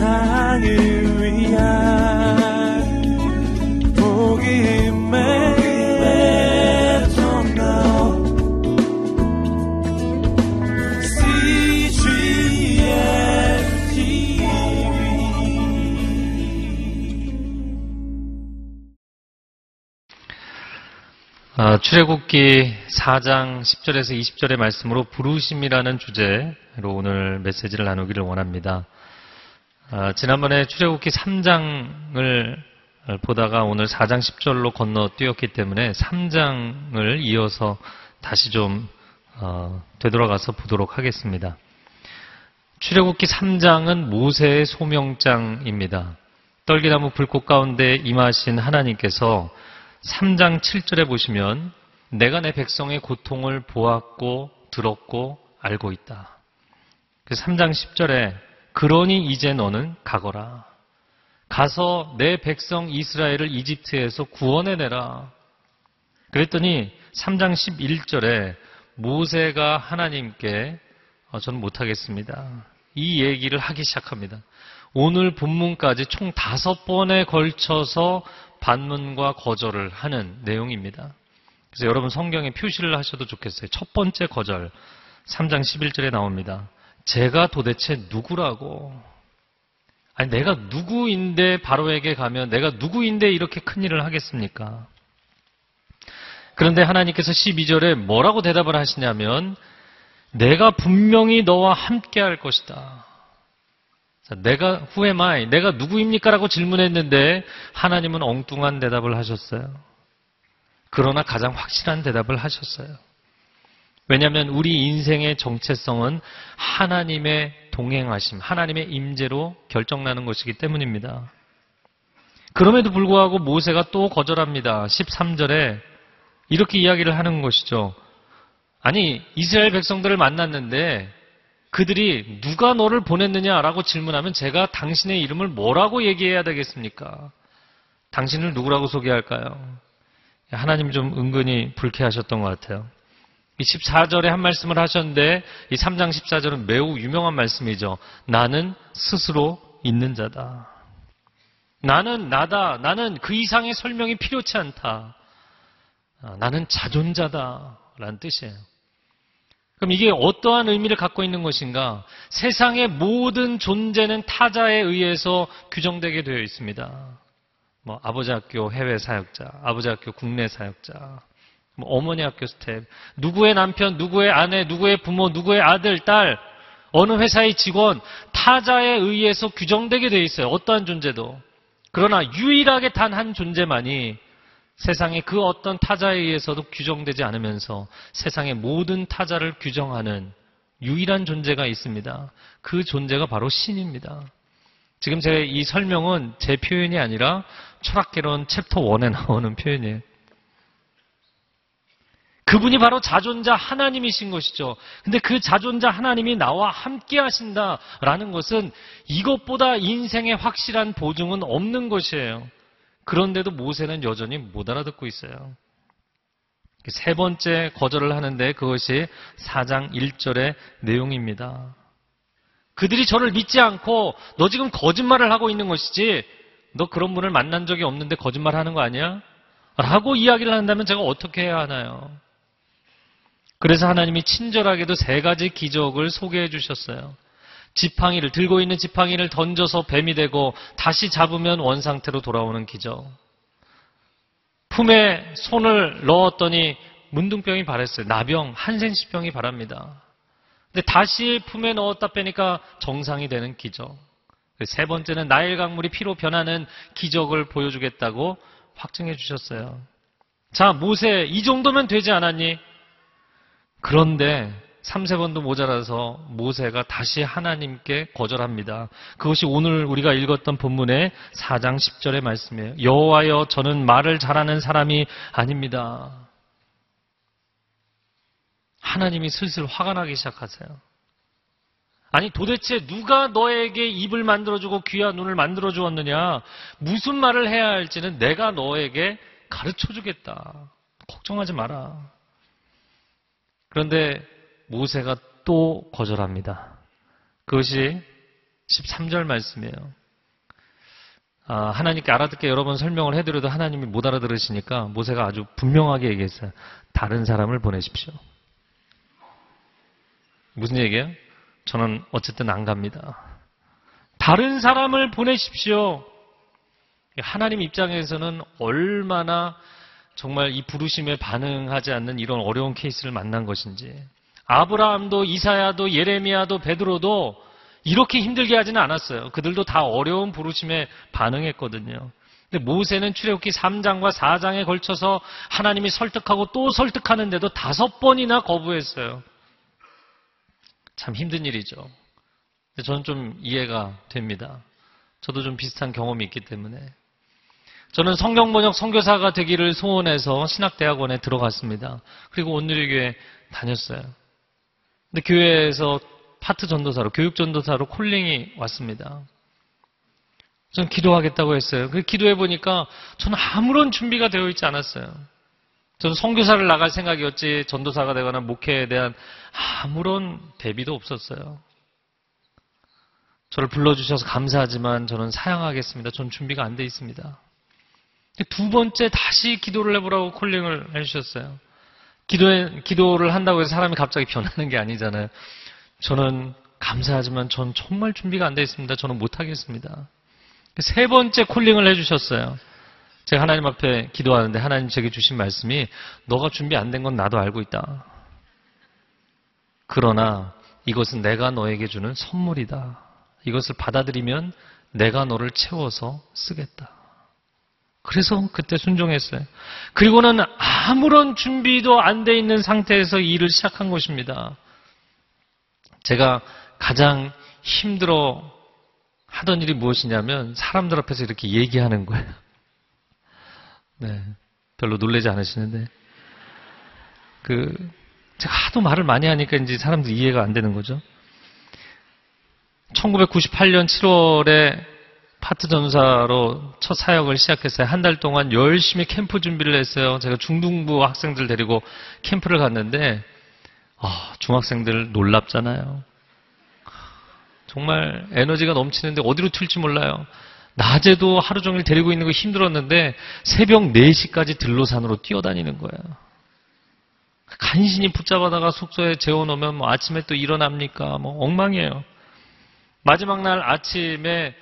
세상을 위한 복음의 아, 출애굽기 4장 10절에서 20절의 말씀으로 부르심이라는 주제로 오늘 메시지를 나누기를 원합니다. 아, 지난번에 출애굽기 3장을 보다가 오늘 4장 10절로 건너뛰었기 때문에 3장을 이어서 다시 좀 어, 되돌아가서 보도록 하겠습니다. 출애굽기 3장은 모세의 소명장입니다. 떨기나무 불꽃 가운데 임하신 하나님께서 3장 7절에 보시면 내가 내 백성의 고통을 보았고 들었고 알고 있다. 그 3장 10절에 그러니 이제 너는 가거라. 가서 내 백성 이스라엘을 이집트에서 구원해내라. 그랬더니 3장 11절에 모세가 하나님께 어, 저는 못하겠습니다. 이 얘기를 하기 시작합니다. 오늘 본문까지 총 다섯 번에 걸쳐서 반문과 거절을 하는 내용입니다. 그래서 여러분 성경에 표시를 하셔도 좋겠어요. 첫 번째 거절, 3장 11절에 나옵니다. 제가 도대체 누구라고? 아니, 내가 누구인데 바로에게 가면 내가 누구인데 이렇게 큰 일을 하겠습니까? 그런데 하나님께서 12절에 뭐라고 대답을 하시냐면, 내가 분명히 너와 함께 할 것이다. 내가 I? 내가 누구입니까? 라고 질문했는데 하나님은 엉뚱한 대답을 하셨어요. 그러나 가장 확실한 대답을 하셨어요. 왜냐하면 우리 인생의 정체성은 하나님의 동행하심, 하나님의 임재로 결정나는 것이기 때문입니다. 그럼에도 불구하고 모세가 또 거절합니다. 13절에 이렇게 이야기를 하는 것이죠. 아니, 이스라엘 백성들을 만났는데 그들이 누가 너를 보냈느냐라고 질문하면 제가 당신의 이름을 뭐라고 얘기해야 되겠습니까? 당신을 누구라고 소개할까요? 하나님 좀 은근히 불쾌하셨던 것 같아요. 이 14절에 한 말씀을 하셨는데 이 3장 14절은 매우 유명한 말씀이죠. 나는 스스로 있는 자다. 나는 나다. 나는 그 이상의 설명이 필요치 않다. 아, 나는 자존자다. 라는 뜻이에요. 그럼 이게 어떠한 의미를 갖고 있는 것인가? 세상의 모든 존재는 타자에 의해서 규정되게 되어 있습니다. 뭐 아버지 학교 해외 사역자, 아버지 학교 국내 사역자, 뭐 어머니 학교 스텝, 누구의 남편, 누구의 아내, 누구의 부모, 누구의 아들, 딸, 어느 회사의 직원, 타자에 의해서 규정되게 되어 있어요. 어떠한 존재도. 그러나 유일하게 단 한 존재만이 세상의 그 어떤 타자에 의해서도 규정되지 않으면서 세상의 모든 타자를 규정하는 유일한 존재가 있습니다. 그 존재가 바로 신입니다. 지금 제 이 설명은 제 표현이 아니라 철학개론 챕터 1에 나오는 표현이에요. 그분이 바로 자존자 하나님이신 것이죠. 근데 그 자존자 하나님이 나와 함께 하신다라는 것은 이것보다 인생의 확실한 보증은 없는 것이에요. 그런데도 모세는 여전히 못 알아듣고 있어요. 세 번째 거절을 하는데 그것이 4장 1절의 내용입니다. 그들이 저를 믿지 않고 너 지금 거짓말을 하고 있는 것이지 너 그런 분을 만난 적이 없는데 거짓말 하는 거 아니야? 라고 이야기를 한다면 제가 어떻게 해야 하나요? 그래서 하나님이 친절하게도 세 가지 기적을 소개해 주셨어요. 지팡이를 들고 있는 지팡이를 던져서 뱀이 되고 다시 잡으면 원 상태로 돌아오는 기적. 품에 손을 넣었더니 문둥병이 발했어요. 나병, 한센시병이 발합니다. 근데 다시 품에 넣었다 빼니까 정상이 되는 기적. 세 번째는 나일 강물이 피로 변하는 기적을 보여주겠다고 확증해 주셨어요. 자, 모세, 이 정도면 되지 않았니? 그런데 3, 세번도 모자라서 모세가 다시 하나님께 거절합니다. 그것이 오늘 우리가 읽었던 본문의 4장 10절의 말씀이에요. 여호와여 저는 말을 잘하는 사람이 아닙니다. 하나님이 슬슬 화가 나기 시작하세요. 아니 도대체 누가 너에게 입을 만들어주고 귀와 눈을 만들어 주었느냐? 무슨 말을 해야 할지는 내가 너에게 가르쳐 주겠다. 걱정하지 마라. 그런데 모세가 또 거절합니다. 그것이 13절 말씀이에요. 아, 하나님께 알아듣게 여러 번 설명을 해드려도 하나님이 못 알아들으시니까 모세가 아주 분명하게 얘기했어요. 다른 사람을 보내십시오. 무슨 얘기예요? 저는 어쨌든 안 갑니다. 다른 사람을 보내십시오. 하나님 입장에서는 얼마나 정말 이 부르심에 반응하지 않는 이런 어려운 케이스를 만난 것인지. 아브라함도 이사야도 예레미야도 베드로도 이렇게 힘들게 하지는 않았어요. 그들도 다 어려운 부르심에 반응했거든요. 근데 모세는 출애굽기 3장과 4장에 걸쳐서 하나님이 설득하고 또 설득하는데도 다섯 번이나 거부했어요. 참 힘든 일이죠. 저는 좀 이해가 됩니다. 저도 좀 비슷한 경험이 있기 때문에. 저는 성경번역 선교사가 되기를 소원해서 신학대학원에 들어갔습니다. 그리고 온누리교회 다녔어요. 근데 교회에서 파트 전도사로, 교육 전도사로 콜링이 왔습니다. 전 기도하겠다고 했어요. 그 기도해 보니까 저는 아무런 준비가 되어 있지 않았어요. 저는 선교사를 나갈 생각이었지 전도사가 되거나 목회에 대한 아무런 대비도 없었어요. 저를 불러주셔서 감사하지만 저는 사양하겠습니다. 전 준비가 안 돼 있습니다. 두 번째 다시 기도를 해보라고 콜링을 해주셨어요. 기도에, 기도를 한다고 해서 사람이 갑자기 변하는 게 아니잖아요. 저는 감사하지만 전 정말 준비가 안 돼 있습니다. 저는 못하겠습니다. 세 번째 콜링을 해주셨어요. 제가 하나님 앞에 기도하는데 하나님 제게 주신 말씀이 너가 준비 안 된 건 나도 알고 있다. 그러나 이것은 내가 너에게 주는 선물이다. 이것을 받아들이면 내가 너를 채워서 쓰겠다. 그래서 그때 순종했어요. 그리고는 아무런 준비도 안 돼 있는 상태에서 일을 시작한 것입니다. 제가 가장 힘들어 하던 일이 무엇이냐면 사람들 앞에서 이렇게 얘기하는 거예요. 네. 별로 놀라지 않으시는데. 그, 제가 하도 말을 많이 하니까 이제 사람들 이해가 안 되는 거죠. 1998년 7월에 파트 전사로 첫 사역을 시작했어요. 한 달 동안 열심히 캠프 준비를 했어요. 제가 중등부 학생들 데리고 캠프를 갔는데, 아, 중학생들 놀랍잖아요. 정말 에너지가 넘치는데 어디로 튈지 몰라요. 낮에도 하루 종일 데리고 있는 거 힘들었는데 새벽 4시까지 들로산으로 뛰어다니는 거예요. 간신히 붙잡아다가 숙소에 재워놓으면 뭐 아침에 또 일어납니까? 뭐 엉망이에요. 마지막 날 아침에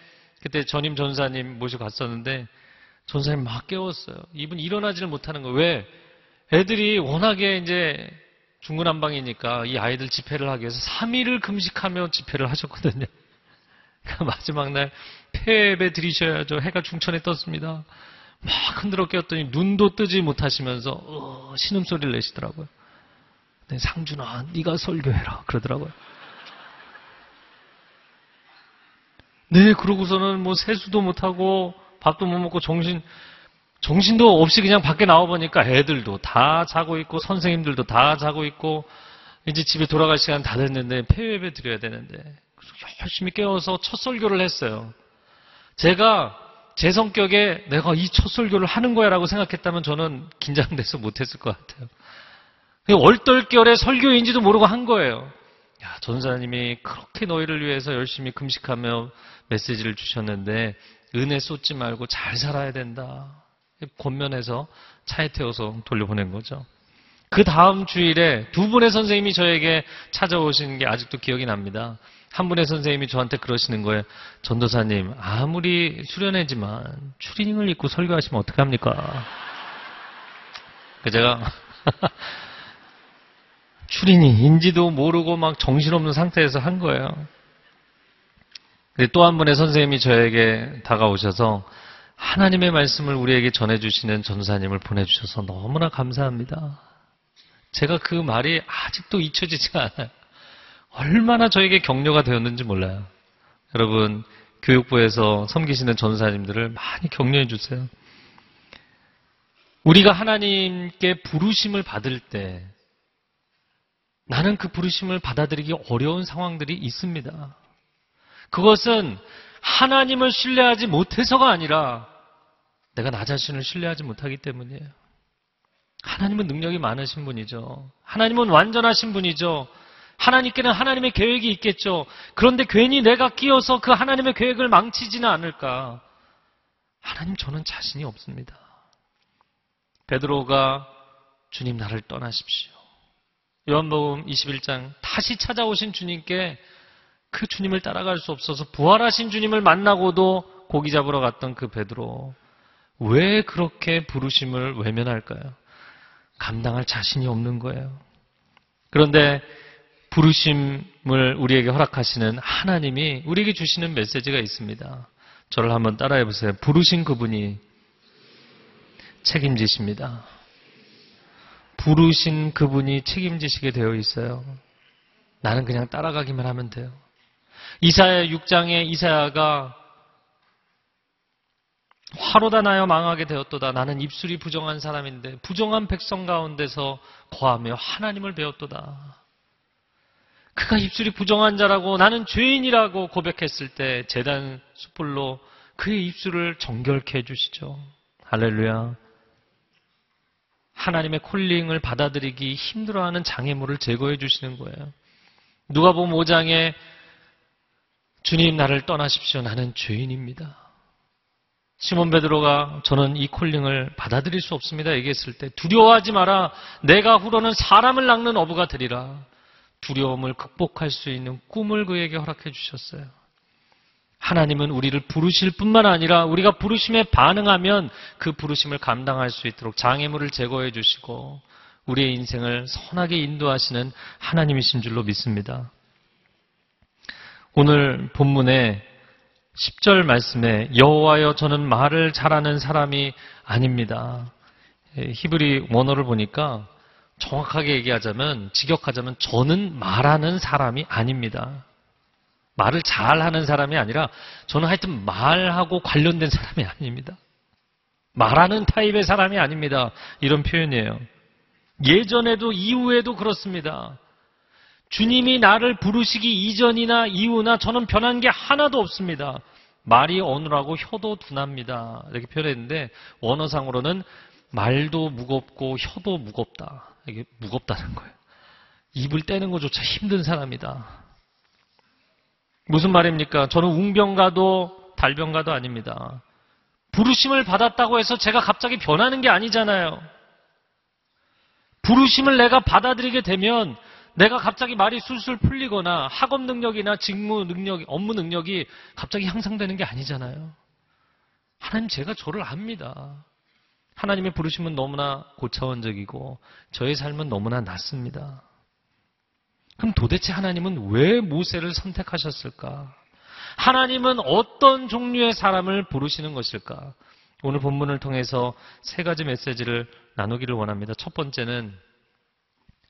그때 전임 전사님 모시고 갔었는데 전사님 막 깨웠어요. 이분 일어나지를 못하는 거예요. 왜? 애들이 워낙에 이제 중구난방이니까 이 아이들 집회를 하기 위해서 3일을 금식하며 집회를 하셨거든요. 그러니까 마지막 날 폐배 드리셔야죠. 해가 중천에 떴습니다. 막 흔들어 깨웠더니 눈도 뜨지 못하시면서 어, 신음소리를 내시더라고요. 네, 상준아 네가 설교해라 그러더라고요. 네 그러고서는 뭐 세수도 못하고 밥도 못 먹고 정신 정신도 없이 그냥 밖에 나와 보니까 애들도 다 자고 있고 선생님들도 다 자고 있고 이제 집에 돌아갈 시간 다 됐는데 폐회배 드려야 되는데 열심히 깨워서 첫 설교를 했어요. 제가 제 성격에 내가 이 첫 설교를 하는 거야 라고 생각했다면 저는 긴장돼서 못했을 것 같아요. 얼떨결에 설교인지도 모르고 한 거예요. 야, 전사님이 그렇게 너희를 위해서 열심히 금식하며 메시지를 주셨는데 은혜 쏟지 말고 잘 살아야 된다. 권면해서 차에 태워서 돌려보낸 거죠. 그 다음 주일에 두 분의 선생님이 저에게 찾아오신 게 아직도 기억이 납니다. 한 분의 선생님이 저한테 그러시는 거예요. 전도사님, 아무리 수련회지만 추리닝을 입고 설교하시면 어떡합니까? 그 제가 추리닝인지도 모르고 막 정신없는 상태에서 한 거예요. 또 한 분의 선생님이 저에게 다가오셔서 하나님의 말씀을 우리에게 전해주시는 전사님을 보내주셔서 너무나 감사합니다. 제가 그 말이 아직도 잊혀지지가 않아요. 얼마나 저에게 격려가 되었는지 몰라요. 여러분, 교육부에서 섬기시는 전사님들을 많이 격려해 주세요. 우리가 하나님께 부르심을 받을 때 나는 그 부르심을 받아들이기 어려운 상황들이 있습니다. 그것은 하나님을 신뢰하지 못해서가 아니라 내가 나 자신을 신뢰하지 못하기 때문이에요. 하나님은 능력이 많으신 분이죠. 하나님은 완전하신 분이죠. 하나님께는 하나님의 계획이 있겠죠. 그런데 괜히 내가 끼어서 그 하나님의 계획을 망치지는 않을까. 하나님 저는 자신이 없습니다. 베드로가 주님 나를 떠나십시오. 요한복음 21장 다시 찾아오신 주님께 그 주님을 따라갈 수 없어서 부활하신 주님을 만나고도 고기 잡으러 갔던 그 베드로 왜 그렇게 부르심을 외면할까요? 감당할 자신이 없는 거예요. 그런데 부르심을 우리에게 허락하시는 하나님이 우리에게 주시는 메시지가 있습니다. 저를 한번 따라해 보세요. 부르신 그분이 책임지십니다. 부르신 그분이 책임지시게 되어 있어요. 나는 그냥 따라가기만 하면 돼요. 이사야 6장에 이사야가 화로다 나여 망하게 되었도다. 나는 입술이 부정한 사람인데 부정한 백성 가운데서 거하며 하나님을 배웠도다. 그가 입술이 부정한 자라고 나는 죄인이라고 고백했을 때 재단 숯불로 그의 입술을 정결케 해주시죠. 할렐루야. 하나님의 콜링을 받아들이기 힘들어하는 장애물을 제거해 주시는 거예요. 누가 보면 5장에 주님 나를 떠나십시오. 나는 죄인입니다. 시몬 베드로가 저는 이 콜링을 받아들일 수 없습니다. 얘기했을 때 두려워하지 마라. 내가 후로는 사람을 낚는 어부가 되리라. 두려움을 극복할 수 있는 꿈을 그에게 허락해 주셨어요. 하나님은 우리를 부르실 뿐만 아니라 우리가 부르심에 반응하면 그 부르심을 감당할 수 있도록 장애물을 제거해 주시고 우리의 인생을 선하게 인도하시는 하나님이신 줄로 믿습니다. 오늘 본문의 10절 말씀에 여호와여 저는 말을 잘하는 사람이 아닙니다. 예, 히브리 원어를 보니까 정확하게 얘기하자면 직역하자면 저는 말하는 사람이 아닙니다. 말을 잘하는 사람이 아니라 저는 하여튼 말하고 관련된 사람이 아닙니다. 말하는 타입의 사람이 아닙니다. 이런 표현이에요. 예전에도 이후에도 그렇습니다. 주님이 나를 부르시기 이전이나 이후나 저는 변한 게 하나도 없습니다. 말이 어눌하고 혀도 둔합니다. 이렇게 표현했는데 원어상으로는 말도 무겁고 혀도 무겁다. 이게 무겁다는 거예요. 입을 떼는 것조차 힘든 사람이다. 무슨 말입니까? 저는 웅병가도 달병가도 아닙니다. 부르심을 받았다고 해서 제가 갑자기 변하는 게 아니잖아요. 부르심을 내가 받아들이게 되면 내가 갑자기 말이 술술 풀리거나 학업 능력이나 직무 능력, 업무 능력이 갑자기 향상되는 게 아니잖아요. 하나님 제가 저를 압니다. 하나님의 부르심은 너무나 고차원적이고 저의 삶은 너무나 낮습니다. 그럼 도대체 하나님은 왜 모세를 선택하셨을까? 하나님은 어떤 종류의 사람을 부르시는 것일까? 오늘 본문을 통해서 세 가지 메시지를 나누기를 원합니다. 첫 번째는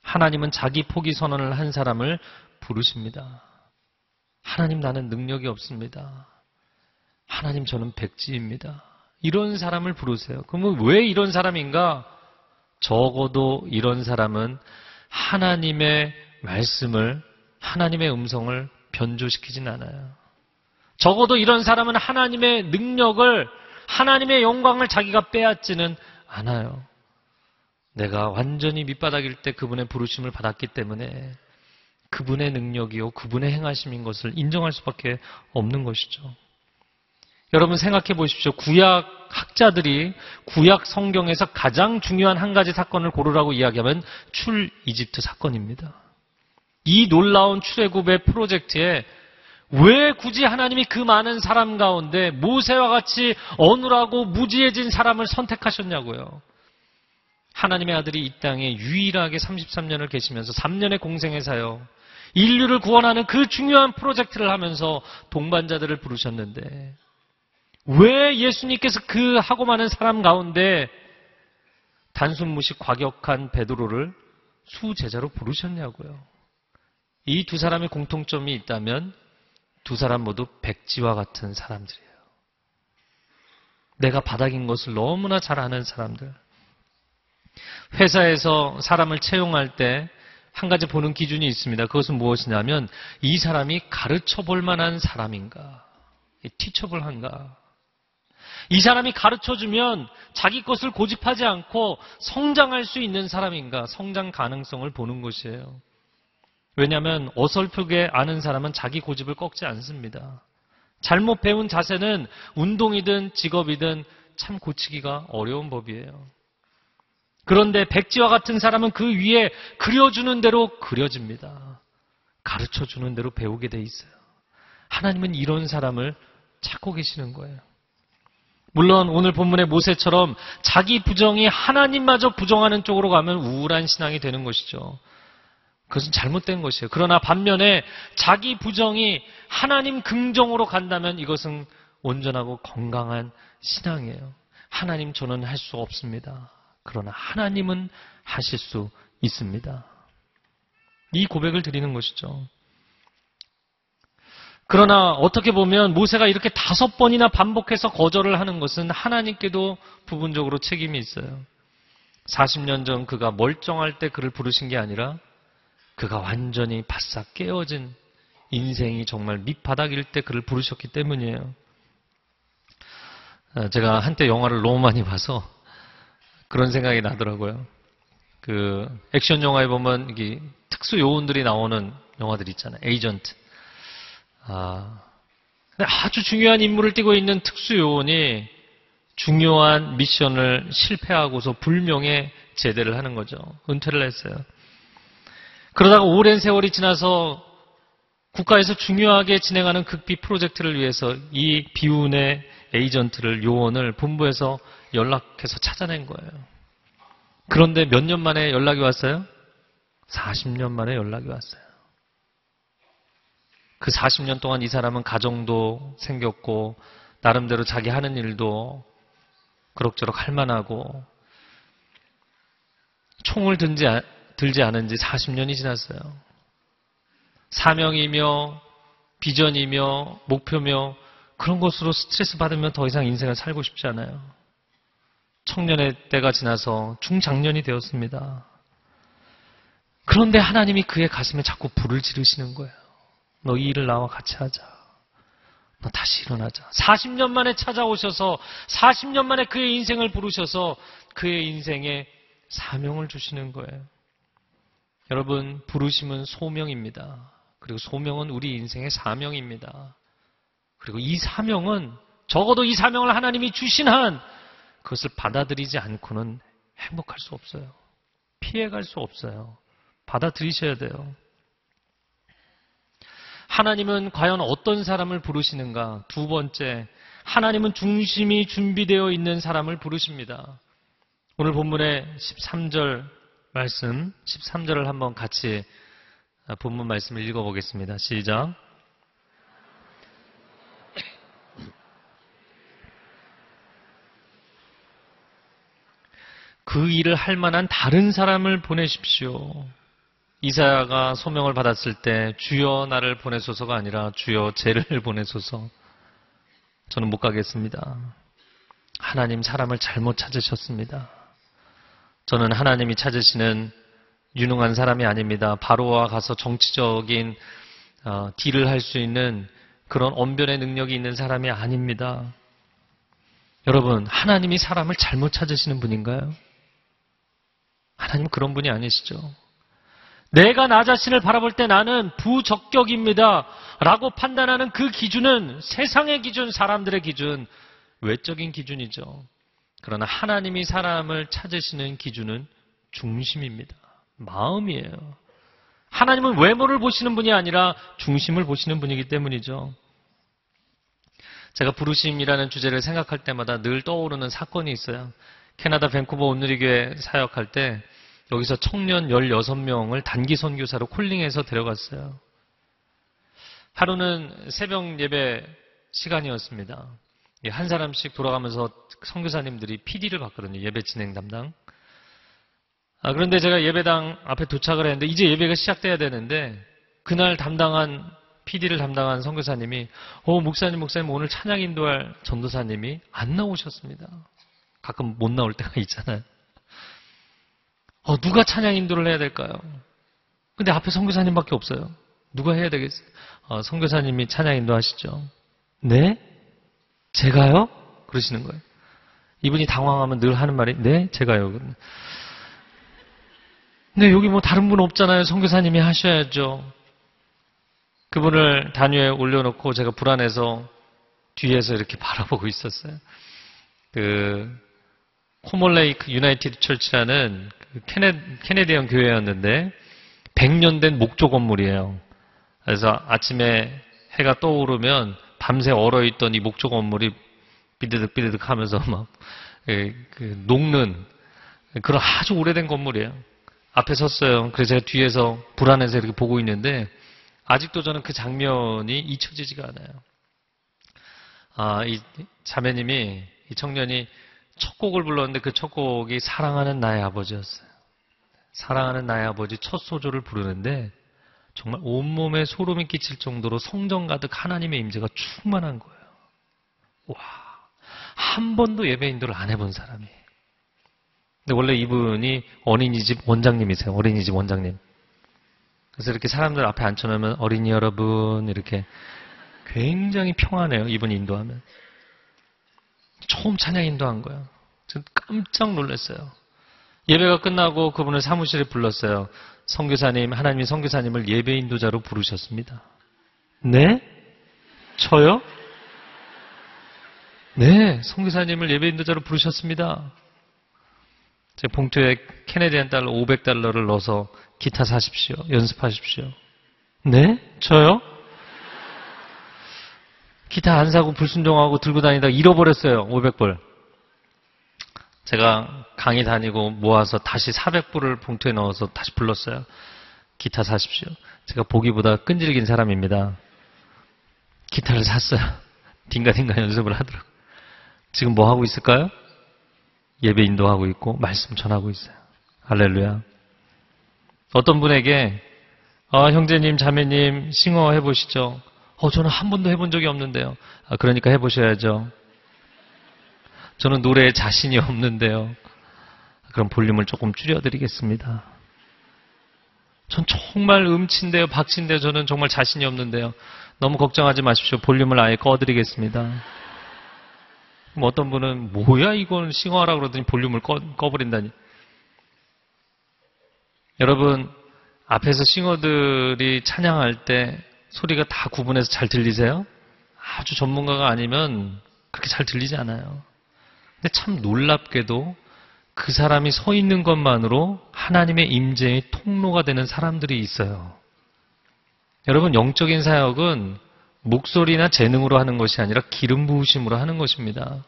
하나님은 자기 포기 선언을 한 사람을 부르십니다. 하나님 나는 능력이 없습니다. 하나님 저는 백지입니다. 이런 사람을 부르세요. 그러면 왜 이런 사람인가? 적어도 이런 사람은 하나님의 말씀을, 하나님의 음성을 변조시키진 않아요. 적어도 이런 사람은 하나님의 능력을, 하나님의 영광을 자기가 빼앗지는 않아요. 내가 완전히 밑바닥일 때 그분의 부르심을 받았기 때문에 그분의 능력이요, 그분의 행하심인 것을 인정할 수밖에 없는 것이죠. 여러분 생각해 보십시오. 구약 학자들이 구약 성경에서 가장 중요한 한 가지 사건을 고르라고 이야기하면 출 이집트 사건입니다. 이 놀라운 출애굽의 프로젝트에 왜 굳이 하나님이 그 많은 사람 가운데 모세와 같이 어눌하고 무지해진 사람을 선택하셨냐고요. 하나님의 아들이 이 땅에 유일하게 33년을 계시면서 3년의 공생에 사요. 인류를 구원하는 그 중요한 프로젝트를 하면서 동반자들을 부르셨는데 왜 예수님께서 그 하고 많은 사람 가운데 단순 무식 과격한 베드로를 수제자로 부르셨냐고요. 이 두 사람의 공통점이 있다면 두 사람 모두 백지와 같은 사람들이에요. 내가 바닥인 것을 너무나 잘 아는 사람들. 회사에서 사람을 채용할 때 한 가지 보는 기준이 있습니다. 그것은 무엇이냐면 이 사람이 가르쳐 볼 만한 사람인가? 티처블한가? 이 사람이 가르쳐 주면 자기 것을 고집하지 않고 성장할 수 있는 사람인가? 성장 가능성을 보는 것이에요. 왜냐하면 어설프게 아는 사람은 자기 고집을 꺾지 않습니다. 잘못 배운 자세는 운동이든 직업이든 참 고치기가 어려운 법이에요. 그런데 백지와 같은 사람은 그 위에 그려주는 대로 그려집니다. 가르쳐 주는 대로 배우게 돼 있어요. 하나님은 이런 사람을 찾고 계시는 거예요. 물론 오늘 본문의 모세처럼 자기 부정이 하나님마저 부정하는 쪽으로 가면 우울한 신앙이 되는 것이죠. 그것은 잘못된 것이에요. 그러나 반면에 자기 부정이 하나님 긍정으로 간다면 이것은 온전하고 건강한 신앙이에요. 하나님 저는 할 수 없습니다. 그러나 하나님은 하실 수 있습니다. 이 고백을 드리는 것이죠. 그러나 어떻게 보면 모세가 이렇게 다섯 번이나 반복해서 거절을 하는 것은 하나님께도 부분적으로 책임이 있어요. 40년 전 그가 멀쩡할 때 그를 부르신 게 아니라 그가 완전히 바싹 깨어진 인생이 정말 밑바닥일 때 그를 부르셨기 때문이에요. 아, 제가 한때 영화를 너무 많이 봐서 그런 생각이 나더라고요. 그 액션 영화에 보면 이게 특수 요원들이 나오는 영화들 있잖아요. 에이전트. 아, 아주 중요한 임무를 띠고 있는 특수 요원이 중요한 미션을 실패하고서 불명예 제대를 하는 거죠. 은퇴를 했어요. 그러다가 오랜 세월이 지나서 국가에서 중요하게 진행하는 극비 프로젝트를 위해서 이 비운의 에이전트를 요원을 본부에서 연락해서 찾아낸 거예요. 그런데 몇 년 만에 연락이 왔어요? 40년 만에 연락이 왔어요. 그 40년 동안 이 사람은 가정도 생겼고 나름대로 자기 하는 일도 그럭저럭 할 만하고 총을 든지, 들지 않은 지 40년이 지났어요. 사명이며 비전이며 목표며 그런 것으로 스트레스 받으면 더 이상 인생을 살고 싶지 않아요. 청년의 때가 지나서 중장년이 되었습니다. 그런데 하나님이 그의 가슴에 자꾸 불을 지르시는 거예요. 너 이 일을 나와 같이 하자. 너 다시 일어나자. 40년 만에 찾아오셔서 40년 만에 그의 인생을 부르셔서 그의 인생에 사명을 주시는 거예요. 여러분, 부르심은 소명입니다. 그리고 소명은 우리 인생의 사명입니다. 그리고 이 사명은 적어도 이 사명을 하나님이 주신 한 그것을 받아들이지 않고는 행복할 수 없어요. 피해갈 수 없어요. 받아들이셔야 돼요. 하나님은 과연 어떤 사람을 부르시는가? 두 번째, 하나님은 중심이 준비되어 있는 사람을 부르십니다. 오늘 본문의 13절 말씀, 13절을 한번 같이 본문 말씀을 읽어보겠습니다. 시작. 그 일을 할 만한 다른 사람을 보내십시오. 이사야가 소명을 받았을 때 주여 나를 보내소서가 아니라 주여 죄를 보내소서. 저는 못 가겠습니다. 하나님 사람을 잘못 찾으셨습니다. 저는 하나님이 찾으시는 유능한 사람이 아닙니다. 바로와 가서 정치적인 어, 딜을 할 수 있는 그런 언변의 능력이 있는 사람이 아닙니다. 여러분, 하나님이 사람을 잘못 찾으시는 분인가요? 하나님 그런 분이 아니시죠. 내가 나 자신을 바라볼 때 나는 부적격입니다. 라고 판단하는 그 기준은 세상의 기준, 사람들의 기준, 외적인 기준이죠. 그러나 하나님이 사람을 찾으시는 기준은 중심입니다. 마음이에요. 하나님은 외모를 보시는 분이 아니라 중심을 보시는 분이기 때문이죠. 제가 부르심이라는 주제를 생각할 때마다 늘 떠오르는 사건이 있어요. 캐나다 밴쿠버 온누리교회 사역할 때 여기서 청년 16명을 단기 선교사로 콜링해서 데려갔어요. 하루는 새벽 예배 시간이었습니다. 한 사람씩 돌아가면서 선교사님들이 PD를 받거든요. 예배 진행 담당. 아, 그런데 제가 예배당 앞에 도착을 했는데 이제 예배가 시작돼야 되는데 그날 담당한 PD를 담당한 선교사님이 어 목사님 목사님 오늘 찬양 인도할 전도사님이 안 나오셨습니다. 가끔 못 나올 때가 있잖아요. 어, 누가 찬양 인도를 해야 될까요? 근데 앞에 선교사님밖에 없어요. 누가 해야 되겠어요? 어, 선교사님이 찬양 인도하시죠. 네? 제가요? 그러시는 거예요. 이분이 당황하면 늘 하는 말이 네? 제가요. 근데 여기 뭐 다른 분 없잖아요. 선교사님이 하셔야죠. 그분을 단위에 올려놓고 제가 불안해서 뒤에서 이렇게 바라보고 있었어요. 그 코몰레이크 유나이티드 철치라는 그 케네, 케네디언 교회였는데 100년 된 목조 건물이에요. 그래서 아침에 해가 떠오르면 밤새 얼어있던 이 목조 건물이 비드득 비드득 하면서 막 그, 그 녹는 그런 아주 오래된 건물이에요. 앞에 섰어요. 그래서 제가 뒤에서 불안해서 이렇게 보고 있는데 아직도 저는 그 장면이 잊혀지지가 않아요. 아, 이 자매님이 이 청년이 첫 곡을 불렀는데 그 첫 곡이 사랑하는 나의 아버지였어요. 사랑하는 나의 아버지 첫 소절을 부르는데 정말 온몸에 소름이 끼칠 정도로 성정 가득 하나님의 임재가 충만한 거예요. 와, 한 번도 예배 인도를 안 해본 사람이. 근데 원래 이분이 어린이집 원장님이세요. 어린이집 원장님. 그래서 이렇게 사람들 앞에 앉혀놓으면 어린이 여러분 이렇게 굉장히 평안해요. 이분 인도하면. 처음 찬양 인도한 거예요. 전 깜짝 놀랐어요. 예배가 끝나고 그분을 사무실에 불렀어요. 성교사님, 하나님이 성교사님을 예배 인도자로 부르셨습니다. 네? 저요? 네, 성교사님을 예배 인도자로 부르셨습니다. 제 봉투에 캐네디안 달러 500달러를 넣어서 기타 사십시오. 연습하십시오. 네? 저요? 기타 안 사고 불순종하고 들고 다니다가 잃어버렸어요. 500불. 제가 강의 다니고 모아서 다시 400불을 봉투에 넣어서 다시 불렀어요. 기타 사십시오. 제가 보기보다 끈질긴 사람입니다. 기타를 샀어요. 딩가딩가 연습을 하더라고요. 지금 뭐 하고 있을까요? 예배 인도하고 있고 말씀 전하고 있어요. 할렐루야. 어떤 분에게 아, 형제님, 자매님 싱어 해보시죠. 어, 저는 한 번도 해본 적이 없는데요. 아, 그러니까 해보셔야죠. 저는 노래에 자신이 없는데요. 그럼 볼륨을 조금 줄여드리겠습니다. 전 정말 음치인데요, 박치인데요. 저는 정말 자신이 없는데요. 너무 걱정하지 마십시오. 볼륨을 아예 꺼드리겠습니다. 어떤 분은 뭐야 이건 싱어하라 그러더니 볼륨을 꺼, 꺼버린다니. 여러분 앞에서 싱어들이 찬양할 때 소리가 다 구분해서 잘 들리세요? 아주 전문가가 아니면 그렇게 잘 들리지 않아요. 근데 참 놀랍게도 그 사람이 서 있는 것만으로 하나님의 임재의 통로가 되는 사람들이 있어요. 여러분 영적인 사역은 목소리나 재능으로 하는 것이 아니라 기름 부으심으로 하는 것입니다.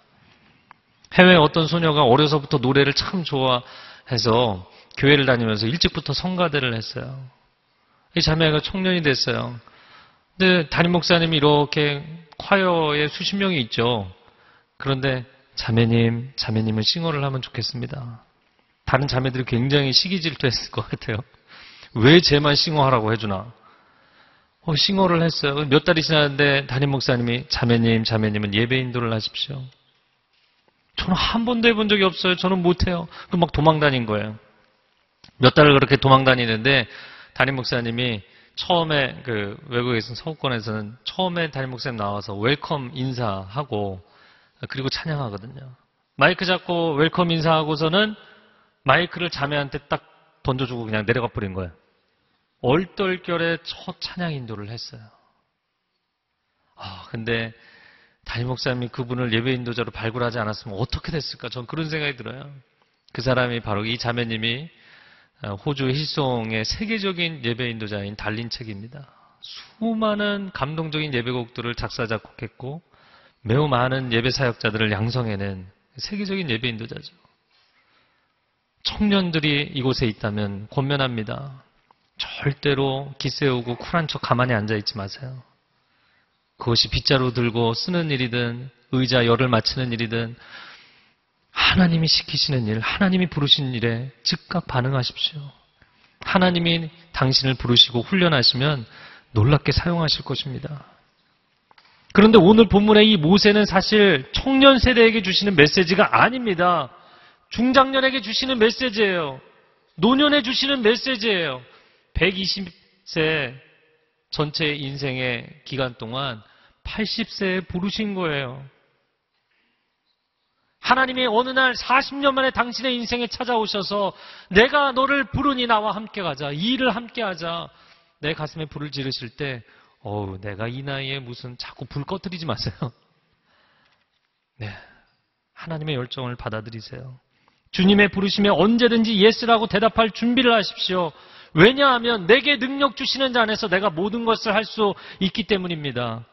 해외 어떤 소녀가 어려서부터 노래를 참 좋아해서 교회를 다니면서 일찍부터 성가대를 했어요. 이 자매가 청년이 됐어요. 근데 담임 목사님이 이렇게 콰이어에 수십 명이 있죠. 그런데 자매님, 자매님은 싱어를 하면 좋겠습니다. 다른 자매들이 굉장히 시기 질투했을 것 같아요. 왜 쟤만 singer하라고 해주나? 어, singer를 했어요. 몇 달이 지났는데 담임 목사님이 자매님, 자매님은 예배 인도를 하십시오. 저는 한 번도 해본 적이 없어요. 저는 못해요. 그막 도망 다닌 거예요. 몇 달을 그렇게 도망 다니는데 담임 목사님이 처음에 그 외국에서 서구권에서는 처음에 담임 목사님 나와서 welcome 인사하고 그리고 찬양하거든요. 마이크 잡고 welcome 인사하고서는 마이크를 자매한테 딱 던져주고 그냥 내려가 버린 거예요. 얼떨결에 첫 찬양 인도를 했어요. 아, 근데 담임 목사님이 그분을 예배 인도자로 발굴하지 않았으면 어떻게 됐을까? 전 그런 생각이 들어요. 그 사람이 바로 이 자매님이 어, 호주 힐송의 세계적인 예배 인도자인 달린 책입니다. 수많은 감동적인 예배곡들을 작사 작곡했고 매우 많은 예배 사역자들을 양성해낸 세계적인 예배 인도자죠. 청년들이 이곳에 있다면 권면합니다. 절대로 기세우고 쿨한 척 가만히 앉아 있지 마세요. 그것이 빗자루 들고 쓰는 일이든 의자 열을 맞추는 일이든 하나님이 시키시는 일, 하나님이 부르신 일에 즉각 반응하십시오. 하나님이 당신을 부르시고 훈련하시면 놀랍게 사용하실 것입니다. 그런데 오늘 본문의 이 모세는 사실 청년 세대에게 주시는 메시지가 아닙니다. 중장년에게 주시는 메시지예요. 노년에 주시는 메시지예요. 120세 전체 인생의 기간 동안 80세에 부르신 거예요. 하나님이 어느 날 40년 만에 당신의 인생에 찾아오셔서 내가 너를 부르니 나와 함께 가자. 이 일을 함께 하자. 내 가슴에 불을 지르실 때, 어우, 내가 이 나이에 무슨 자꾸 불 꺼뜨리지 마세요. 네. 하나님의 열정을 받아들이세요. 주님의 부르심에 언제든지 yes라고 대답할 준비를 하십시오. 왜냐하면 내게 능력 주시는 자 안에서 내가 모든 것을 할 수 있기 때문입니다.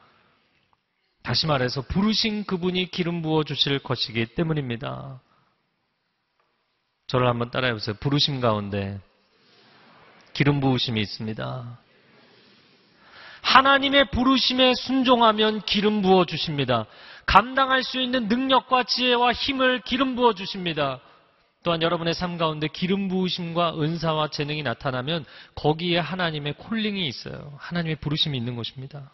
다시 말해서 부르신 그분이 기름 부어 주실 것이기 때문입니다. 저를 한번 따라해 보세요. 부르심 가운데 기름 부으심이 있습니다. 하나님의 부르심에 순종하면 기름 부어 주십니다. 감당할 수 있는 능력과 지혜와 힘을 기름 부어 주십니다. 또한 여러분의 삶 가운데 기름 부으심과 은사와 재능이 나타나면 거기에 하나님의 콜링이 있어요. 하나님의 부르심이 있는 것입니다.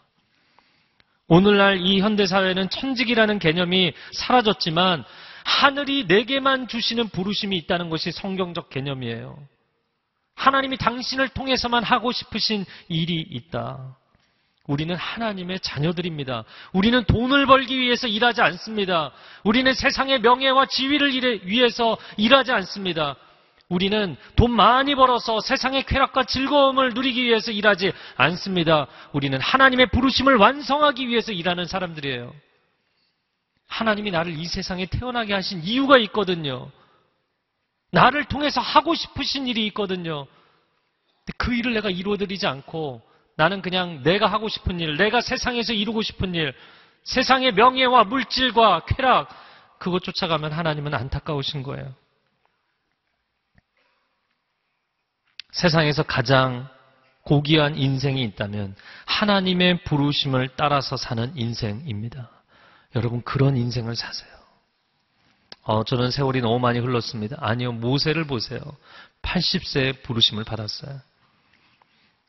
오늘날 이 현대사회는 천직이라는 개념이 사라졌지만 하늘이 내게만 주시는 부르심이 있다는 것이 성경적 개념이에요. 하나님이 당신을 통해서만 하고 싶으신 일이 있다. 우리는 하나님의 자녀들입니다. 우리는 돈을 벌기 위해서 일하지 않습니다. 우리는 세상의 명예와 지위를 위해서 일하지 않습니다. 우리는 돈 많이 벌어서 세상의 쾌락과 즐거움을 누리기 위해서 일하지 않습니다. 우리는 하나님의 부르심을 완성하기 위해서 일하는 사람들이에요. 하나님이 나를 이 세상에 태어나게 하신 이유가 있거든요. 나를 통해서 하고 싶으신 일이 있거든요. 그 일을 내가 이루어드리지 않고 나는 그냥 내가 하고 싶은 일, 내가 세상에서 이루고 싶은 일, 세상의 명예와 물질과 쾌락, 그것 쫓아가면 하나님은 안타까우신 거예요. 세상에서 가장 고귀한 인생이 있다면 하나님의 부르심을 따라서 사는 인생입니다. 여러분, 그런 인생을 사세요. 어, 저는 세월이 너무 많이 흘렀습니다. 아니요, 모세를 보세요. 80세의 부르심을 받았어요.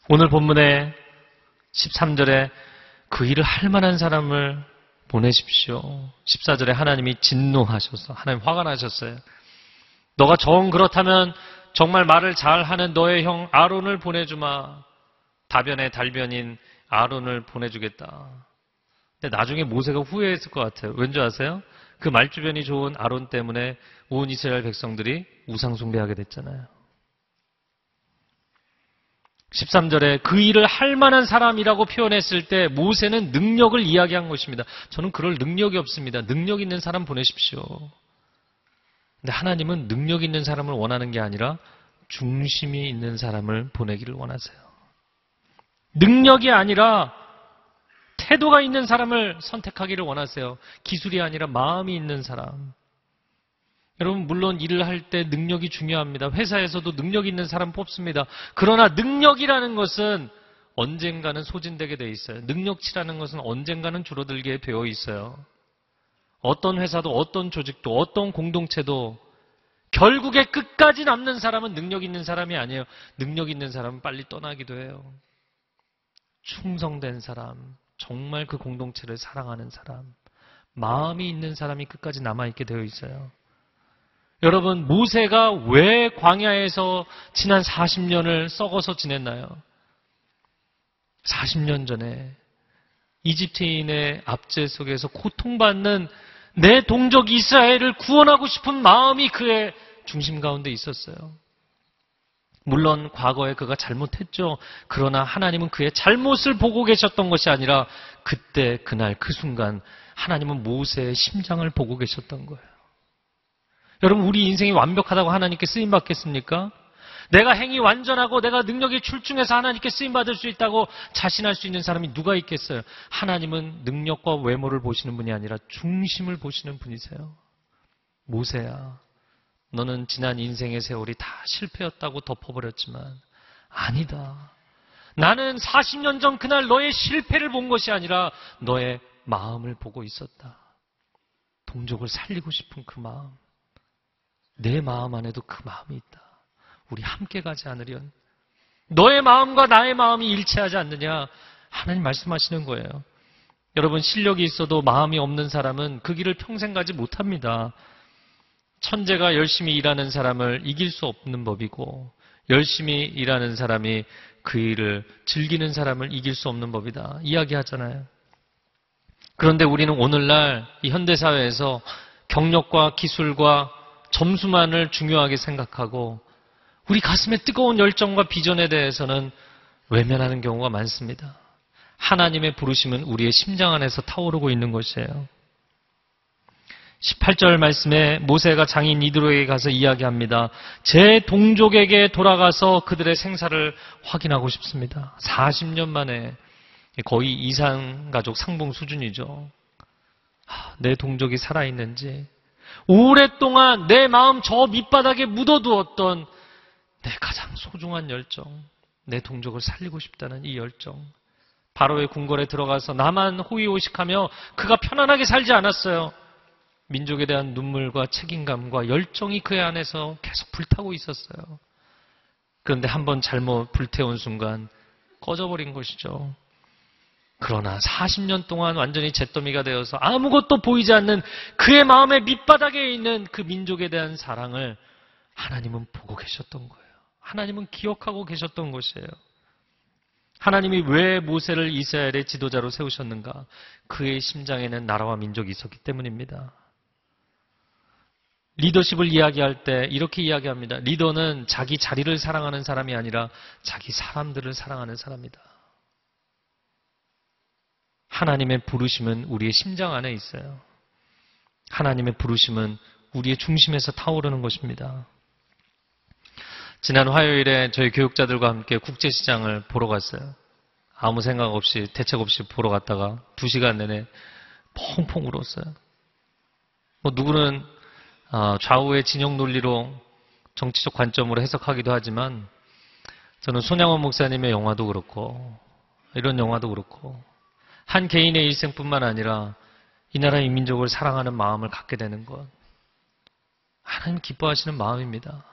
오늘 본문에 13절에 그 일을 할 만한 사람을 보내십시오. 14절에 하나님이 진노하셔서 하나님 화가 나셨어요. 너가 정 그렇다면 정말 말을 잘하는 너의 형 아론을 보내주마. 다변의 달변인 아론을 보내주겠다. 근데 나중에 모세가 후회했을 것 같아요. 왠지 아세요? 그 말주변이 좋은 아론 때문에 온 이스라엘 백성들이 우상 숭배하게 됐잖아요. 13절에 그 일을 할 만한 사람이라고 표현했을 때 모세는 능력을 이야기한 것입니다. 저는 그럴 능력이 없습니다. 능력 있는 사람 보내십시오. 근데 하나님은 능력 있는 사람을 원하는 게 아니라 중심이 있는 사람을 보내기를 원하세요. 능력이 아니라 태도가 있는 사람을 선택하기를 원하세요. 기술이 아니라 마음이 있는 사람. 여러분, 물론 일을 할 때 능력이 중요합니다. 회사에서도 능력 있는 사람 뽑습니다. 그러나 능력이라는 것은 언젠가는 소진되게 돼 있어요. 능력치라는 것은 언젠가는 줄어들게 되어 있어요. 어떤 회사도 어떤 조직도 어떤 공동체도 결국에 끝까지 남는 사람은 능력 있는 사람이 아니에요. 능력 있는 사람은 빨리 떠나기도 해요. 충성된 사람, 정말 그 공동체를 사랑하는 사람, 마음이 있는 사람이 끝까지 남아있게 되어 있어요. 여러분, 모세가 왜 광야에서 지난 40년을 썩어서 지냈나요? 40년 전에 이집트인의 압제 속에서 고통받는 내 동족 이스라엘을 구원하고 싶은 마음이 그의 중심 가운데 있었어요. 물론 과거에 그가 잘못했죠. 그러나 하나님은 그의 잘못을 보고 계셨던 것이 아니라 그때 그날 그 순간 하나님은 모세의 심장을 보고 계셨던 거예요. 여러분, 우리 인생이 완벽하다고 하나님께 쓰임 받겠습니까? 내가 행위 완전하고 내가 능력이 출중해서 하나님께 쓰임 받을 수 있다고 자신할 수 있는 사람이 누가 있겠어요? 하나님은 능력과 외모를 보시는 분이 아니라 중심을 보시는 분이세요. 모세야, 너는 지난 인생의 세월이 다 실패였다고 덮어버렸지만 아니다. 나는 40년 전 그날 너의 실패를 본 것이 아니라 너의 마음을 보고 있었다. 동족을 살리고 싶은 그 마음. 내 마음 안에도 그 마음이 있다. 우리 함께 가지 않으련 너의 마음과 나의 마음이 일치하지 않느냐? 하나님 말씀하시는 거예요. 여러분 실력이 있어도 마음이 없는 사람은 그 길을 평생 가지 못합니다. 천재가 열심히 일하는 사람을 이길 수 없는 법이고 열심히 일하는 사람이 그 일을 즐기는 사람을 이길 수 없는 법이다. 이야기하잖아요. 그런데 우리는 오늘날 이 현대사회에서 경력과 기술과 점수만을 중요하게 생각하고 우리 가슴에 뜨거운 열정과 비전에 대해서는 외면하는 경우가 많습니다. 하나님의 부르심은 우리의 심장 안에서 타오르고 있는 것이에요. 18절 말씀에 모세가 장인 이드로에게 가서 이야기합니다. 제 동족에게 돌아가서 그들의 생사를 확인하고 싶습니다. 40년 만에 거의 이상 가족 상봉 수준이죠. 내 동족이 살아있는지 오랫동안 내 마음 저 밑바닥에 묻어두었던 내 가장 소중한 열정, 내 동족을 살리고 싶다는 이 열정. 바로의 궁궐에 들어가서 나만 호의호식하며 그가 편안하게 살지 않았어요. 민족에 대한 눈물과 책임감과 열정이 그의 안에서 계속 불타고 있었어요. 그런데 한번 잘못 불태운 순간 꺼져버린 것이죠. 그러나 40년 동안 완전히 잿더미가 되어서 아무것도 보이지 않는 그의 마음의 밑바닥에 있는 그 민족에 대한 사랑을 하나님은 보고 계셨던 거예요. 하나님은 기억하고 계셨던 것이에요. 하나님이 왜 모세를 이스라엘의 지도자로 세우셨는가? 그의 심장에는 나라와 민족이 있었기 때문입니다. 리더십을 이야기할 때 이렇게 이야기합니다. 리더는 자기 자리를 사랑하는 사람이 아니라 자기 사람들을 사랑하는 사람이다. 하나님의 부르심은 우리의 심장 안에 있어요. 하나님의 부르심은 우리의 중심에서 타오르는 것입니다. 지난 화요일에 저희 교육자들과 함께 국제시장을 보러 갔어요. 아무 생각 없이, 대책 없이 보러 갔다가 두 시간 내내 펑펑 울었어요. 뭐 누구는 아, 좌우의 진영 논리로 정치적 관점으로 해석하기도 하지만 저는 손양원 목사님의 영화도 그렇고 이런 영화도 그렇고 한 개인의 일생뿐만 아니라 이 나라 인민족을 사랑하는 마음을 갖게 되는 것 하나님 기뻐하시는 마음입니다.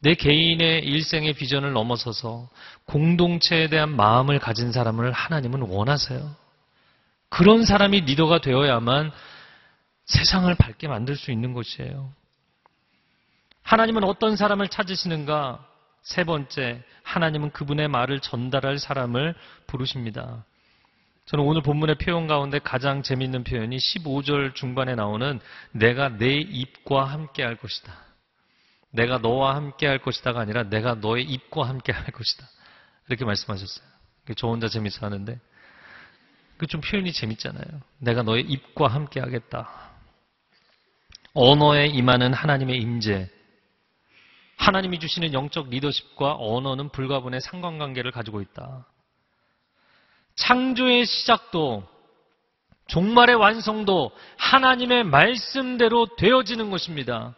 내 개인의 일생의 비전을 넘어서서 공동체에 대한 마음을 가진 사람을 하나님은 원하세요. 그런 사람이 리더가 되어야만 세상을 밝게 만들 수 있는 것이에요. 하나님은 어떤 사람을 찾으시는가? 세 번째, 하나님은 그분의 말을 전달할 사람을 부르십니다. 저는 오늘 본문의 표현 가운데 가장 재미있는 표현이 15절 중반에 나오는 내가 내 입과 함께 할 것이다. 내가 너와 함께 할 것이다가 아니라 내가 너의 입과 함께 할 것이다. 이렇게 말씀하셨어요. 저 혼자 재밌어 하는데. 그 좀 표현이 재밌잖아요. 내가 너의 입과 함께 하겠다. 언어에 임하는 하나님의 임재. 하나님이 주시는 영적 리더십과 언어는 불가분의 상관관계를 가지고 있다. 창조의 시작도 종말의 완성도 하나님의 말씀대로 되어지는 것입니다.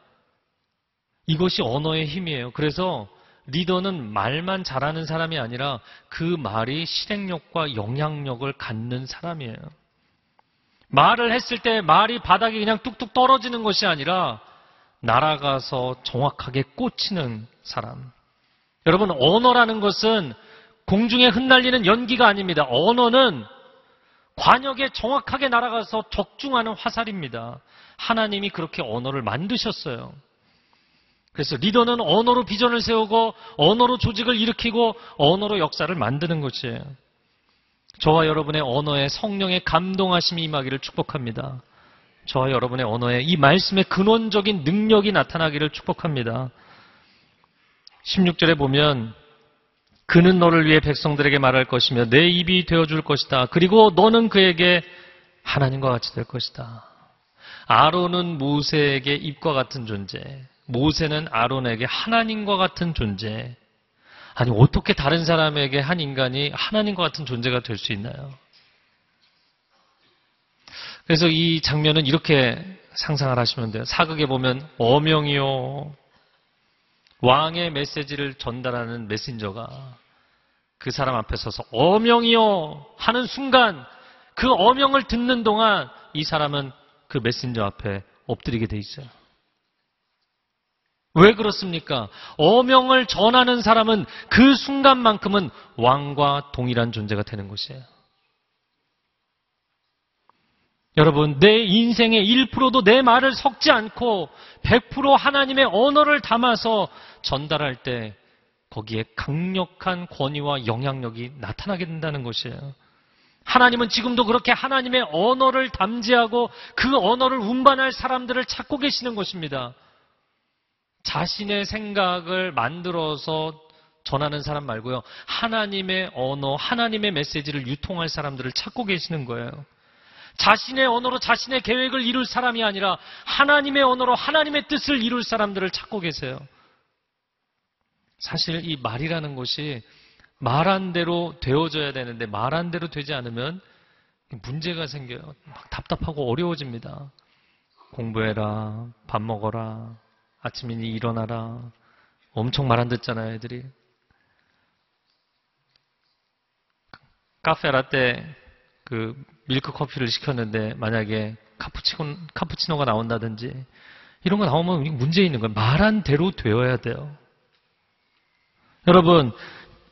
이것이 언어의 힘이에요. 그래서 리더는 말만 잘하는 사람이 아니라 그 말이 실행력과 영향력을 갖는 사람이에요. 말을 했을 때 말이 바닥에 그냥 뚝뚝 떨어지는 것이 아니라 날아가서 정확하게 꽂히는 사람. 여러분, 언어라는 것은 공중에 흩날리는 연기가 아닙니다. 언어는 관역에 정확하게 날아가서 적중하는 화살입니다. 하나님이 그렇게 언어를 만드셨어요. 그래서 리더는 언어로 비전을 세우고 언어로 조직을 일으키고 언어로 역사를 만드는 것이에요. 저와 여러분의 언어에 성령의 감동하심이 임하기를 축복합니다. 저와 여러분의 언어에 이 말씀의 근원적인 능력이 나타나기를 축복합니다. 16절에 보면 그는 너를 위해 백성들에게 말할 것이며 내 입이 되어줄 것이다. 그리고 너는 그에게 하나님과 같이 될 것이다. 아론은 모세에게 입과 같은 존재. 모세는 아론에게 하나님과 같은 존재. 아니, 어떻게 다른 사람에게 한 인간이 하나님과 같은 존재가 될 수 있나요? 그래서 이 장면은 이렇게 상상을 하시면 돼요. 사극에 보면 어명이요. 왕의 메시지를 전달하는 메신저가 그 사람 앞에 서서 어명이요 하는 순간 그 어명을 듣는 동안 이 사람은 그 메신저 앞에 엎드리게 돼 있어요. 왜 그렇습니까? 어명을 전하는 사람은 그 순간만큼은 왕과 동일한 존재가 되는 것이에요. 여러분, 내 인생의 1%도 내 말을 섞지 않고 100% 하나님의 언어를 담아서 전달할 때 거기에 강력한 권위와 영향력이 나타나게 된다는 것이에요. 하나님은 지금도 그렇게 하나님의 언어를 담지하고 그 언어를 운반할 사람들을 찾고 계시는 것입니다. 자신의 생각을 만들어서 전하는 사람 말고요. 하나님의 언어, 하나님의 메시지를 유통할 사람들을 찾고 계시는 거예요. 자신의 언어로 자신의 계획을 이룰 사람이 아니라 하나님의 언어로 하나님의 뜻을 이룰 사람들을 찾고 계세요. 사실 이 말이라는 것이 말한 대로 되어져야 되는데 말한 대로 되지 않으면 문제가 생겨요. 막 답답하고 어려워집니다. 공부해라, 밥 먹어라, 아침이니 일어나라. 엄청 말 안 듣잖아요, 애들이. 카페 라떼 그 밀크 커피를 시켰는데 만약에 카푸치노, 카푸치노가 나온다든지 이런 거 나오면 문제 있는 거예요. 말한 대로 되어야 돼요. 여러분,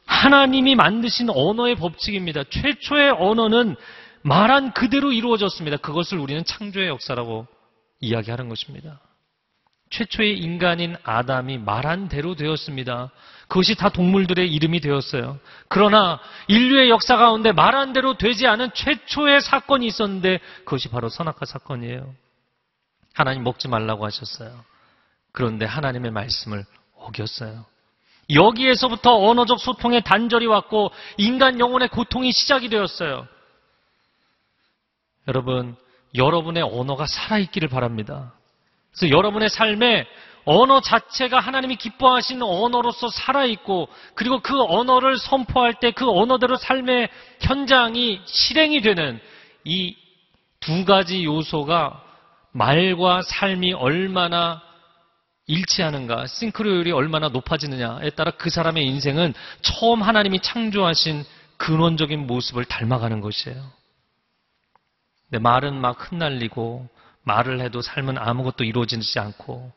하나님이 만드신 언어의 법칙입니다. 최초의 언어는 말한 그대로 이루어졌습니다. 그것을 우리는 창조의 역사라고 이야기하는 것입니다. 최초의 인간인 아담이 말한 대로 되었습니다. 그것이 다 동물들의 이름이 되었어요. 그러나 인류의 역사 가운데 말한 대로 되지 않은 최초의 사건이 있었는데 그것이 바로 선악과 사건이에요. 하나님 먹지 말라고 하셨어요. 그런데 하나님의 말씀을 어겼어요. 여기에서부터 언어적 소통의 단절이 왔고 인간 영혼의 고통이 시작이 되었어요. 여러분, 여러분의 언어가 살아있기를 바랍니다. 그래서 여러분의 삶에 언어 자체가 하나님이 기뻐하시는 언어로서 살아있고 그리고 그 언어를 선포할 때 그 언어대로 삶의 현장이 실행이 되는 이 두 가지 요소가 말과 삶이 얼마나 일치하는가, 싱크로율이 얼마나 높아지느냐에 따라 그 사람의 인생은 처음 하나님이 창조하신 근원적인 모습을 닮아가는 것이에요. 근데 말은 막 흩날리고 말을 해도 삶은 아무것도 이루어지지 않고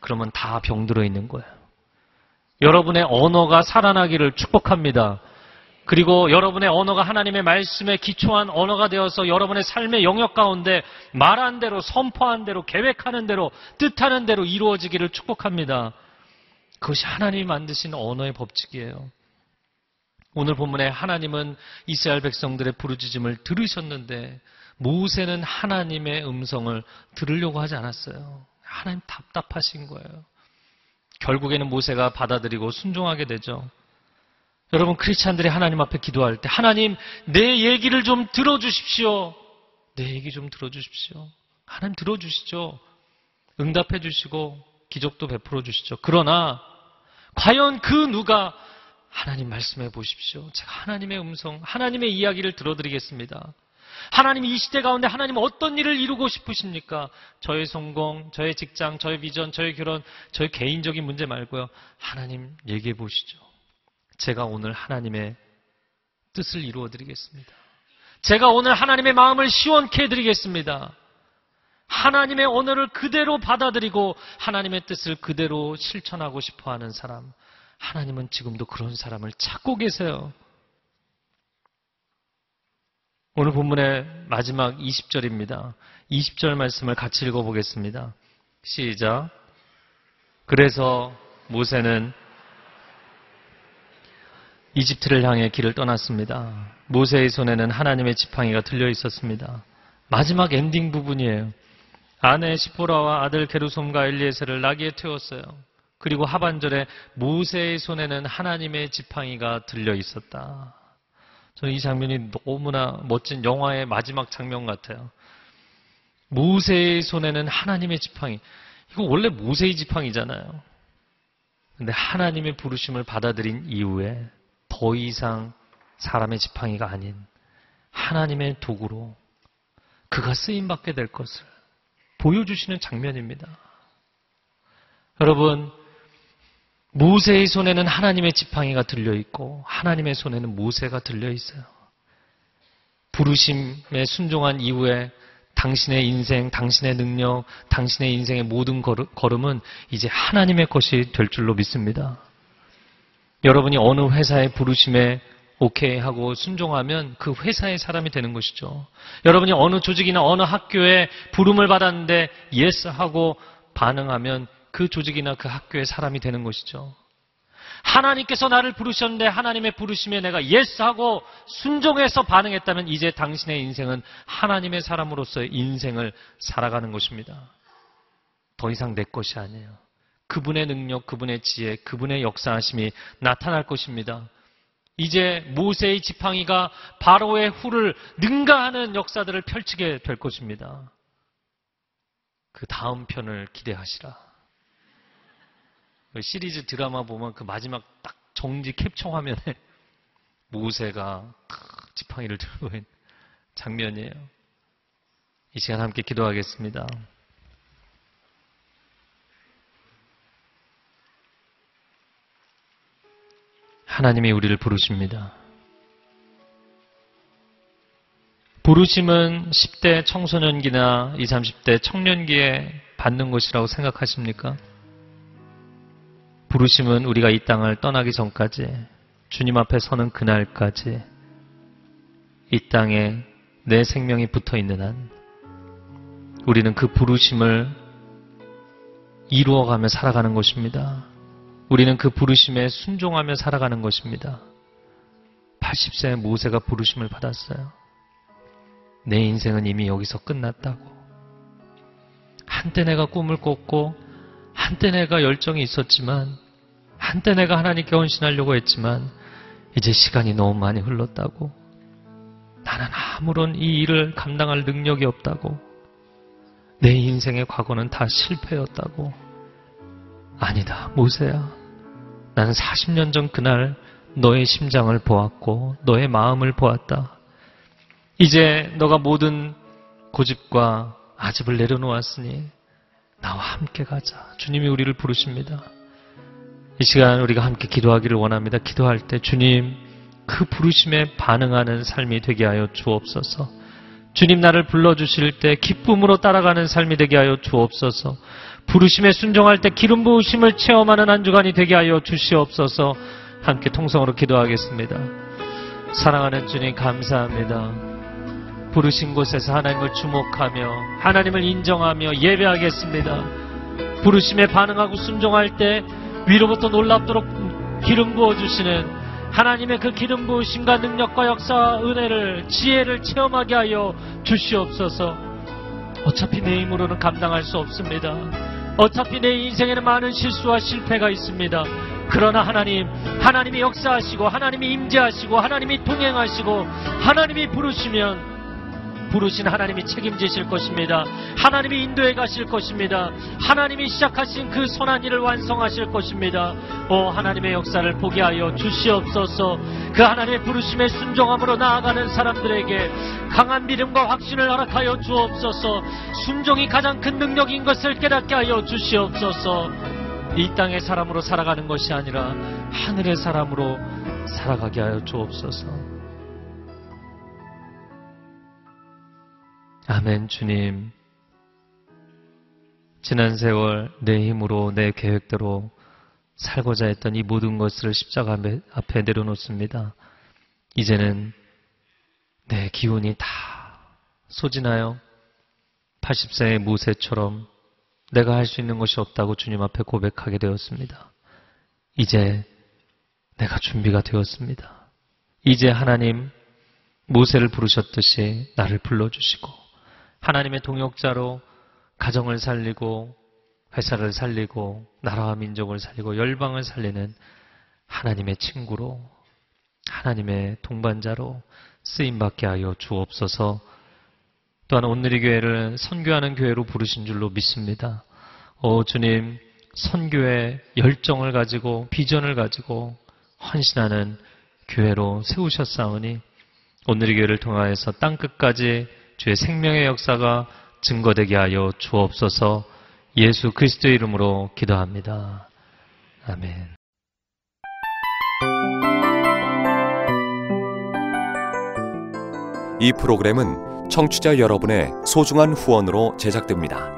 그러면 다 병들어 있는 거예요. 여러분의 언어가 살아나기를 축복합니다. 그리고 여러분의 언어가 하나님의 말씀에 기초한 언어가 되어서 여러분의 삶의 영역 가운데 말한 대로, 선포한 대로, 계획하는 대로, 뜻하는 대로 이루어지기를 축복합니다. 그것이 하나님이 만드신 언어의 법칙이에요. 오늘 본문에 하나님은 이스라엘 백성들의 부르짖음을 들으셨는데 모세는 하나님의 음성을 들으려고 하지 않았어요. 하나님 답답하신 거예요. 결국에는 모세가 받아들이고 순종하게 되죠. 여러분 크리스찬들이 하나님 앞에 기도할 때 하나님 내 얘기를 좀 들어주십시오. 내 얘기 좀 들어주십시오. 하나님 들어주시죠. 응답해 주시고 기적도 베풀어 주시죠. 그러나 과연 그 누가 하나님 말씀해 보십시오. 제가 하나님의 음성, 하나님의 이야기를 들어드리겠습니다. 하나님 이 시대 가운데 하나님 어떤 일을 이루고 싶으십니까? 저의 성공, 저의 직장, 저의 비전, 저의 결혼, 저의 개인적인 문제 말고요. 하나님 얘기해 보시죠. 제가 오늘 하나님의 뜻을 이루어 드리겠습니다. 제가 오늘 하나님의 마음을 시원케 해 드리겠습니다. 하나님의 언어를 그대로 받아들이고 하나님의 뜻을 그대로 실천하고 싶어 하는 사람. 하나님은 지금도 그런 사람을 찾고 계세요. 오늘 본문의 마지막 20절입니다. 20절 말씀을 같이 읽어보겠습니다. 시작. 그래서 모세는 이집트를 향해 길을 떠났습니다. 모세의 손에는 하나님의 지팡이가 들려 있었습니다. 마지막 엔딩 부분이에요. 아내 시포라와 아들 게루솜과 엘리에셀을 나귀에 태웠어요. 그리고 하반절에 모세의 손에는 하나님의 지팡이가 들려 있었다. 저는 이 장면이 너무나 멋진 영화의 마지막 장면 같아요. 모세의 손에는 하나님의 지팡이. 이거 원래 모세의 지팡이잖아요. 근데 하나님의 부르심을 받아들인 이후에 더 이상 사람의 지팡이가 아닌 하나님의 도구로 그가 쓰임받게 될 것을 보여주시는 장면입니다. 여러분, 모세의 손에는 하나님의 지팡이가 들려 있고 하나님의 손에는 모세가 들려 있어요. 부르심에 순종한 이후에 당신의 인생, 당신의 능력, 당신의 인생의 모든 걸음은 이제 하나님의 것이 될 줄로 믿습니다. 여러분이 어느 회사의 부르심에 오케이 하고 순종하면 그 회사의 사람이 되는 것이죠. 여러분이 어느 조직이나 어느 학교에 부름을 받았는데 yes 하고 반응하면 그 조직이나 그 학교의 사람이 되는 것이죠. 하나님께서 나를 부르셨는데 하나님의 부르심에 내가 yes 하고 순종해서 반응했다면 이제 당신의 인생은 하나님의 사람으로서의 인생을 살아가는 것입니다. 더 이상 내 것이 아니에요. 그분의 능력, 그분의 지혜, 그분의 역사하심이 나타날 것입니다. 이제 모세의 지팡이가 바로의 홀을 능가하는 역사들을 펼치게 될 것입니다. 그 다음 편을 기대하시라. 그 시리즈 드라마 보면 그 마지막 딱 정지 캡처 화면에 모세가 지팡이를 들고 있는 장면이에요. 이 시간 함께 기도하겠습니다. 하나님이 우리를 부르십니다. 부르심은 10대 청소년기나 20, 30대 청년기에 받는 것이라고 생각하십니까? 부르심은 우리가 이 땅을 떠나기 전까지 주님 앞에 서는 그날까지 이 땅에 내 생명이 붙어 있는 한 우리는 그 부르심을 이루어가며 살아가는 것입니다. 우리는 그 부르심에 순종하며 살아가는 것입니다. 80세의 모세가 부르심을 받았어요. 내 인생은 이미 여기서 끝났다고. 한때 내가 꿈을 꿨고 한때 내가 열정이 있었지만, 한때 내가 하나님께 헌신하려고 했지만, 이제 시간이 너무 많이 흘렀다고. 나는 아무런 이 일을 감당할 능력이 없다고. 내 인생의 과거는 다 실패였다고. 아니다, 모세야. 나는 40년 전 그날 너의 심장을 보았고, 너의 마음을 보았다. 이제 너가 모든 고집과 아집을 내려놓았으니 나와 함께 가자. 주님이 우리를 부르십니다. 이 시간 우리가 함께 기도하기를 원합니다. 기도할 때 주님 그 부르심에 반응하는 삶이 되게 하여 주옵소서. 주님 나를 불러주실 때 기쁨으로 따라가는 삶이 되게 하여 주옵소서. 부르심에 순종할 때 기름 부으심을 체험하는 한 주간이 되게 하여 주시옵소서. 함께 통성으로 기도하겠습니다. 사랑하는 주님 감사합니다. 부르신 곳에서 하나님을 주목하며 하나님을 인정하며 예배하겠습니다. 부르심에 반응하고 순종할 때 위로부터 놀랍도록 기름 부어주시는 하나님의 그 기름 부으심과 능력과 역사, 은혜를, 지혜를 체험하게 하여 주시옵소서. 어차피 내 힘으로는 감당할 수 없습니다. 어차피 내 인생에는 많은 실수와 실패가 있습니다. 그러나 하나님, 하나님이 역사하시고, 하나님이 임재하시고, 하나님이 동행하시고, 하나님이 부르시면 부르신 하나님이 책임지실 것입니다. 하나님이 인도해 가실 것입니다. 하나님이 시작하신 그 선한 일을 완성하실 것입니다. 오 하나님의 역사를 보게 하여 주시옵소서. 그 하나님의 부르심에 순종함으로 나아가는 사람들에게 강한 믿음과 확신을 허락하여 주옵소서. 순종이 가장 큰 능력인 것을 깨닫게 하여 주시옵소서. 이 땅의 사람으로 살아가는 것이 아니라 하늘의 사람으로 살아가게 하여 주옵소서. 아멘, 주님. 지난 세월 내 힘으로 내 계획대로 살고자 했던 이 모든 것을 십자가 앞에 내려놓습니다. 이제는 내 기운이 다 소진하여 80세의 모세처럼 내가 할 수 있는 것이 없다고 주님 앞에 고백하게 되었습니다. 이제 내가 준비가 되었습니다. 이제 하나님 모세를 부르셨듯이 나를 불러주시고 하나님의 동역자로 가정을 살리고 회사를 살리고 나라와 민족을 살리고 열방을 살리는 하나님의 친구로 하나님의 동반자로 쓰임받게 하여 주옵소서 또한 오늘의 교회를 선교하는 교회로 부르신 줄로 믿습니다. 오 주님 선교의 열정을 가지고 비전을 가지고 헌신하는 교회로 세우셨사오니 오늘의 교회를 통하여서 땅끝까지 주의 생명의 역사가 증거되게 하여 주옵소서 예수 그리스도의 이름으로 기도합니다. 아멘. 이 프로그램은 청취자 여러분의 소중한 후원으로 제작됩니다.